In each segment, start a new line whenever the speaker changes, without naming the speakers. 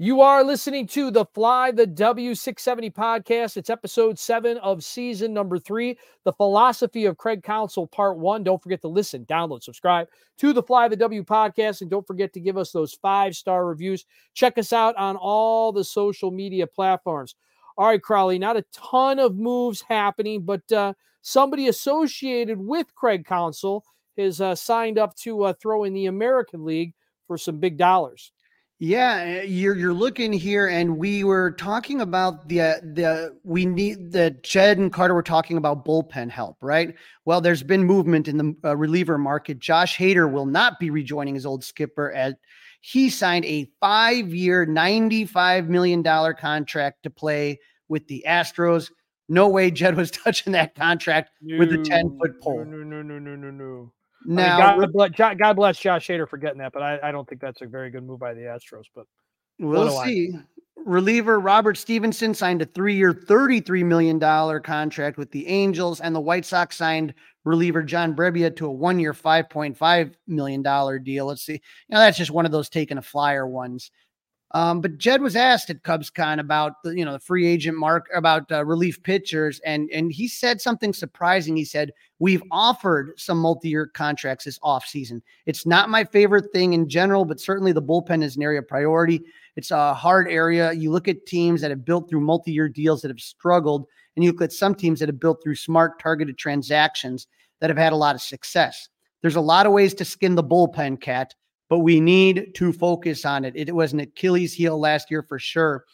You are listening to the Fly the W670 podcast. It's episode seven of season number three, The Philosophy of Craig Counsell, part one. Don't forget to listen, download, subscribe to the Fly the W podcast. And don't forget to give us those five star reviews. Check us out on all the social media platforms. All right, Crawly, not a ton of moves happening, but uh, somebody associated with Craig Counsell has uh, signed up to uh, throw in the American League for some big dollars.
Yeah, eh, you're you're looking here, and we were talking about the uh, the we need the Jed and Carter were talking about bullpen help, right? Well, there's been movement in the uh, reliever market. Josh Hader will not be rejoining his old skipper as he signed a five-year, ninety-five million dollar contract to play with the Astros. No way Jed was touching that contract no, with a ten-foot pole.
No, no, no, no, no, no. Now, I mean, God, bless, God, bless Josh Hader for getting that, but I, I, don't think that's a very good move by the Astros. But
we'll see. I? Reliever Robert Stephenson signed a three-year, $33 million contract with the Angels, and the White Sox signed reliever John Brebbia to a one-year, $5.5 million deal. Let's see. You know, that's just one of those taking a flyer ones. Um, but Jed was asked at CubsCon about the you know the free agent mark about uh, relief pitchers, and and he said something surprising. He said we've offered some multi-year contracts this offseason. It's not my favorite thing in general, but certainly the bullpen is an area of priority. It's a hard area. You look at teams that have built through multi-year deals that have struggled, and you look at some teams that have built through smart targeted transactions that have had a lot of success. There's a lot of ways to skin the bullpen, cat but we need to focus on it. It was an Achilles heel last year for sure.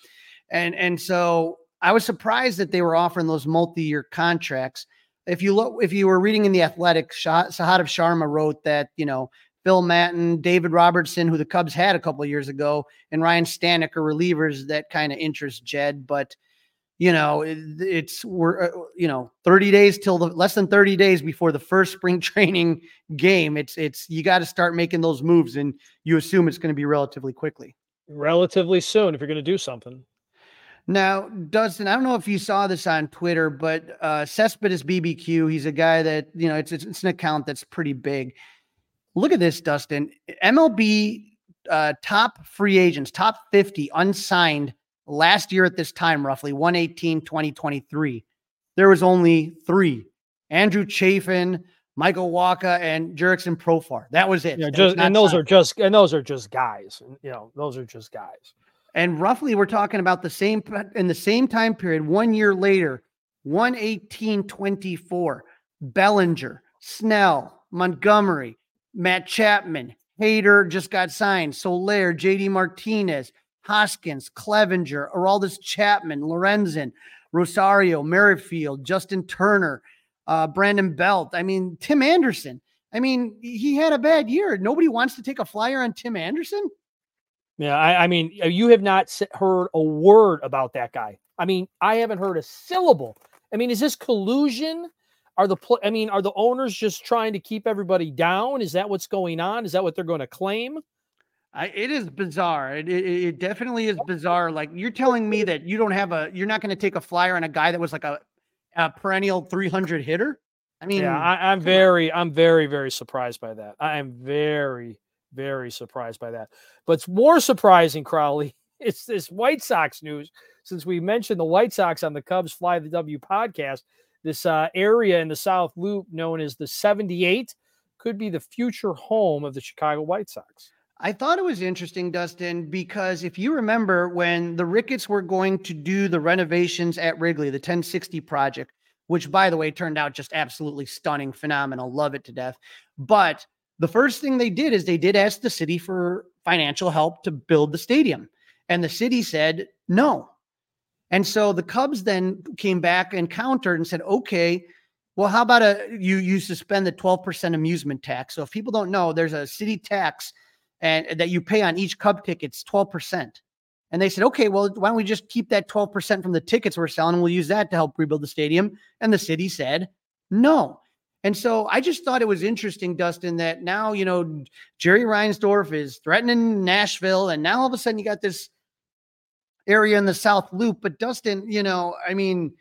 And and so I was surprised that they were offering those multi-year contracts. If you look, if you were reading in the Athletic, Sahadev Sharma wrote that you know Phil Maton, David Robertson, who the Cubs had a couple of years ago, and Ryne Stanek are relievers that kind of interest Jed. But you know, it, it's we're uh, you know 30 days till the less than 30 days before the first spring training game. It's it's you got to start making those moves, and you assume it's going to be relatively quickly.
Relatively soon, if you're going to do something.
Now, Dustin, I don't know if you saw this on Twitter, but uh, Cespedes BBQ, he's a guy that you know it's, it's it's an account that's pretty big. Look at this, Dustin. MLB uh, top free agents, top 50 unsigned last year at this time, roughly 118, 2023, there was only three Andrew Chafin, Michael Wacha, and Jurickson Profar. That was it.
Yeah, just, and those are just and those are just guys. You know, those are just guys.
And roughly, we're talking about the same in the same time period. One year later, 118, 24, Bellinger, Snell, Montgomery, Matt Chapman, Hader just got signed. Soler, JD Martinez, Hoskins, Clevinger, Aroldis Chapman, Lorenzen, Rosario, Merrifield, Justin Turner, uh, Brandon Belt. I mean, Tim Anderson. I mean, he had a bad year. Nobody wants to take a flyer on Tim Anderson.
Yeah, I, I mean, uh, you have not heard a word about that guy. I mean, I haven't heard a syllable. I mean, is this collusion? Are the I mean, are the owners just trying to keep everybody down? Is that what's going on? Is that what they're going to claim?
I, it is bizarre. It, it, it, definitely is bizarre. Like you're telling me that you don't have a, you're not going to take a flyer on a guy that was like a, a perennial 300 hitter. I mean,
yeah, I, am very, on. I'm very, very surprised by that. I am very, very surprised by that. But it's more surprising, Crawly. It's this White Sox news. Since we mentioned the White Sox on the Cubs Fly the W podcast, this uh, area in the South Loop known as the 78 could be the future home of the Chicago White Sox.
I thought it was interesting, Dustin, because if you remember when the Ricketts were going to do the renovations at Wrigley, the 1060 project, which by the way turned out just absolutely stunning, phenomenal, love it to death. But the first thing they did is they did ask the city for financial help to build the stadium. And the city said no. And so the Cubs then came back and countered and said, okay, well, how about a you you suspend the 12% amusement tax? So if people don't know, there's a city tax and that you pay on each Cub tickets 12%. And they said, okay, well, why don't we just keep that 12% from the tickets we're selling and we'll use that to help rebuild the stadium? And the city said, no. And so I just thought it was interesting, Dustin, that now, you know, Jerry Reinsdorf is threatening Nashville. And now all of a sudden you got this area in the South Loop. But Dustin, you know, I mean,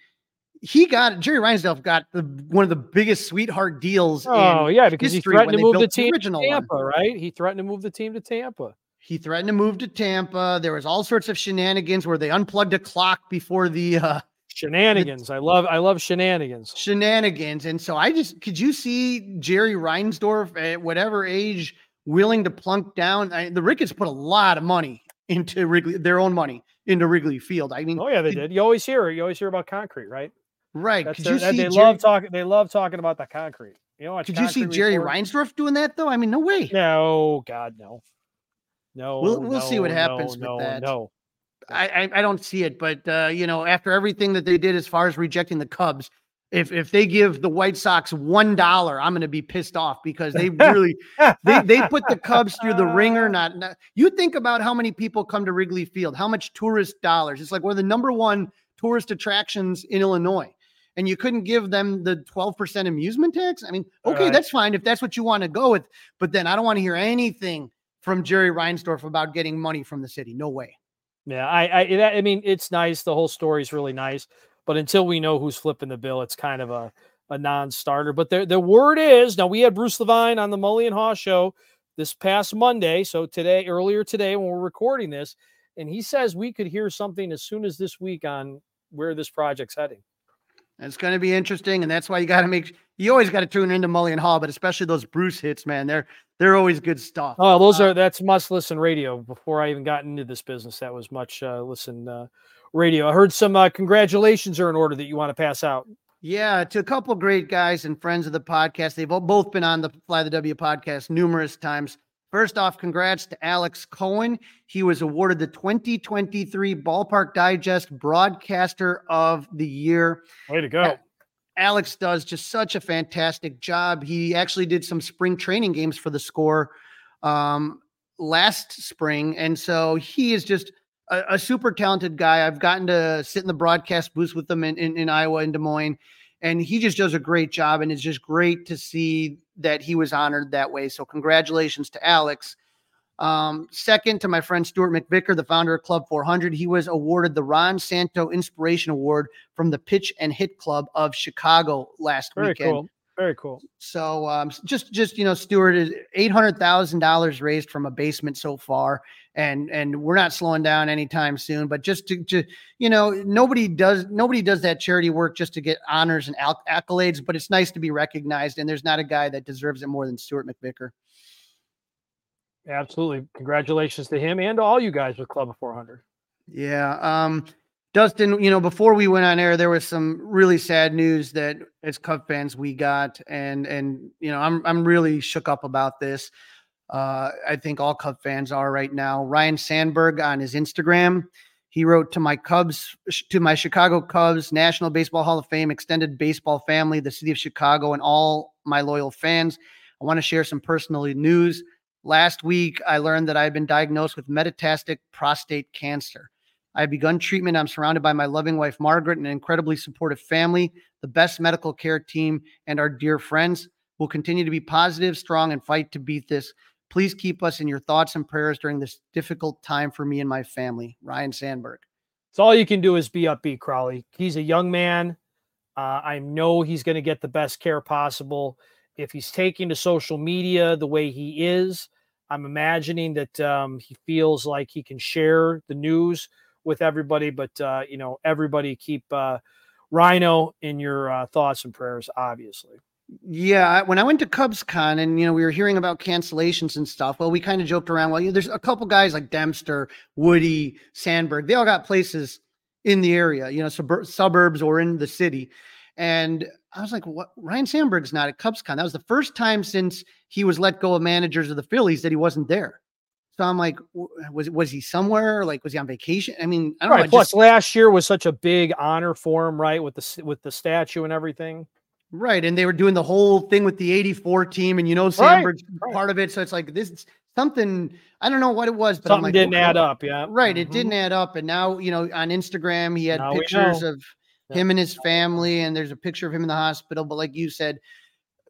he got Jerry Reinsdorf got the one of the biggest sweetheart deals.
Oh yeah, because he threatened to move the team the to Tampa, one. right? He threatened to move the team to Tampa.
He threatened to move to Tampa. There was all sorts of shenanigans where they unplugged a clock before the uh,
shenanigans. The, I love I love shenanigans.
Shenanigans. And so I just could you see Jerry Reinsdorf at whatever age willing to plunk down? I, the Ricketts put a lot of money into Wrigley, their own money into Wrigley Field. I mean,
oh yeah, they did. You always hear you always hear about concrete, right?
Right.
You see they Jerry, love talking. They love talking about the concrete. You know,
could you see Jerry report? Reinsdorf doing that though? I mean, no way.
No, God, no. No,
we'll we'll
no,
see what happens
no,
with
no,
that.
No,
I, I, I don't see it, but uh, you know, after everything that they did as far as rejecting the Cubs, if if they give the White Sox one dollar, I'm going to be pissed off because they really they they put the Cubs through the ringer. Not, not you think about how many people come to Wrigley Field, how much tourist dollars. It's like we're the number one tourist attractions in Illinois, and you couldn't give them the 12 percent amusement tax. I mean, okay, right. that's fine if that's what you want to go with, but then I don't want to hear anything from Jerry Reinsdorf about getting money from the city. No way.
Yeah, I, I, I mean, it's nice. The whole story is really nice, but until we know who's flipping the bill, it's kind of a, a non-starter. But the the word is now we had Bruce Levine on the Mully and Haw show this past Monday. So today, earlier today, when we're recording this, and he says we could hear something as soon as this week on where this project's heading.
It's going to be interesting, and that's why you got to make you always got to tune into Mully Hall, but especially those Bruce hits, man. They're they're always good stuff.
Oh, those uh, are that's must listen radio. Before I even got into this business, that was much uh, listen uh, radio. I heard some uh, congratulations are in order that you want to pass out.
Yeah, to a couple great guys and friends of the podcast. They've both been on the Fly the W podcast numerous times. First off, congrats to Alex Cohen. He was awarded the 2023 Ballpark Digest Broadcaster of the Year.
Way to go.
Alex does just such a fantastic job. He actually did some spring training games for the score um, last spring. And so he is just a, a, super talented guy. I've gotten to sit in the broadcast booth with him in, in, in Iowa and Des Moines. And he just does a great job. And it's just great to see that he was honored that way. So, congratulations to Alex. Um, second, to my friend Stuart McVicker, the founder of Club 400, he was awarded the Ron Santo Inspiration Award from the Pitch and Hit Club of Chicago last
Very
weekend.
Cool. Very cool.
So, um, just, just you know, Stuart is eight hundred thousand dollars raised from a basement so far, and and we're not slowing down anytime soon. But just to, to you know, nobody does nobody does that charity work just to get honors and accolades. But it's nice to be recognized, and there's not a guy that deserves it more than Stuart McVicker.
Absolutely. Congratulations to him and to all you guys with Club of 400.
Yeah. Um, Dustin, you know, before we went on air, there was some really sad news that as Cub fans we got, and and you know, I'm I'm really shook up about this. Uh, I think all Cub fans are right now. Ryne Sandberg on his Instagram, he wrote to my Cubs, to my Chicago Cubs, National Baseball Hall of Fame, extended baseball family, the city of Chicago, and all my loyal fans. I want to share some personal news. Last week, I learned that I've been diagnosed with metastatic prostate cancer. I've begun treatment. I'm surrounded by my loving wife, Margaret, and an incredibly supportive family, the best medical care team, and our dear friends. We'll continue to be positive, strong, and fight to beat this. Please keep us in your thoughts and prayers during this difficult time for me and my family. Ryne Sandberg.
It's all you can do is be upbeat, Crawly. He's a young man. Uh, I know he's going to get the best care possible. If he's taking to social media the way he is, I'm imagining that um, he feels like he can share the news with everybody. But uh, you know, everybody keep uh, Rhino in your uh, thoughts and prayers, obviously.
Yeah, when I went to CubsCon and you know we were hearing about cancellations and stuff, well, we kind of joked around. Well, you know, there's a couple guys like Dempster, Woody, Sandberg. They all got places in the area, you know, sub- suburbs or in the city. And I was like, what? Ryne Sandberg's not at CubsCon. That was the first time since he was let go of managers of the Phillies that he wasn't there. So I'm like, was was he somewhere? Like, was he on vacation? I mean, I don't
right.
know.
Plus, just, last year was such a big honor for him, right? With the with the statue and everything.
Right, and they were doing the whole thing with the '84 team, and you know, Sandberg's right. part of it. So it's like this is something. I don't know what it was, but
something
like,
didn't add up. Yeah,
right.
Mm-hmm.
It didn't add up, and now you know, on Instagram, he had now pictures of him and his family, and there's a picture of him in the hospital. But like you said,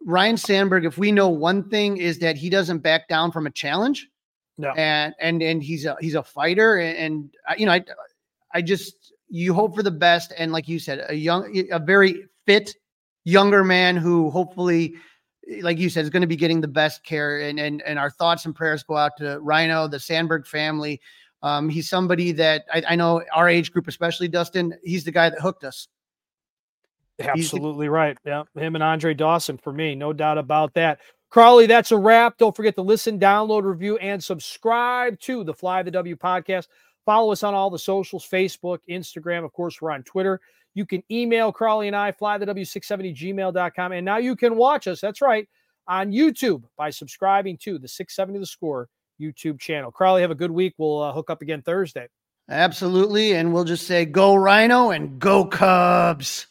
Ryne Sandberg, if we know one thing is that he doesn't back down from a challenge.
No.
And and and he's a he's a fighter and, and you know I I just you hope for the best and like you said a young a very fit younger man who hopefully like you said, is going to be getting the best care. And and and our thoughts and prayers go out to Rhino, the Sandberg family. Um, he's somebody that I, I know our age group, especially Dustin. He's the guy that hooked us.
Absolutely the- right. Yeah, him and Andre Dawson for me, no doubt about that. Crawly, that's a wrap. Don't forget to listen, download, review, and subscribe to the Fly the W podcast. Follow us on all the socials Facebook, Instagram. Of course, we're on Twitter. You can email Crawly and I, flythew670gmail.com. And now you can watch us, that's right, on YouTube by subscribing to the 670 The Score YouTube channel. Crawly, have a good week. We'll uh, hook up again Thursday.
Absolutely. And we'll just say, go Rhino and go Cubs.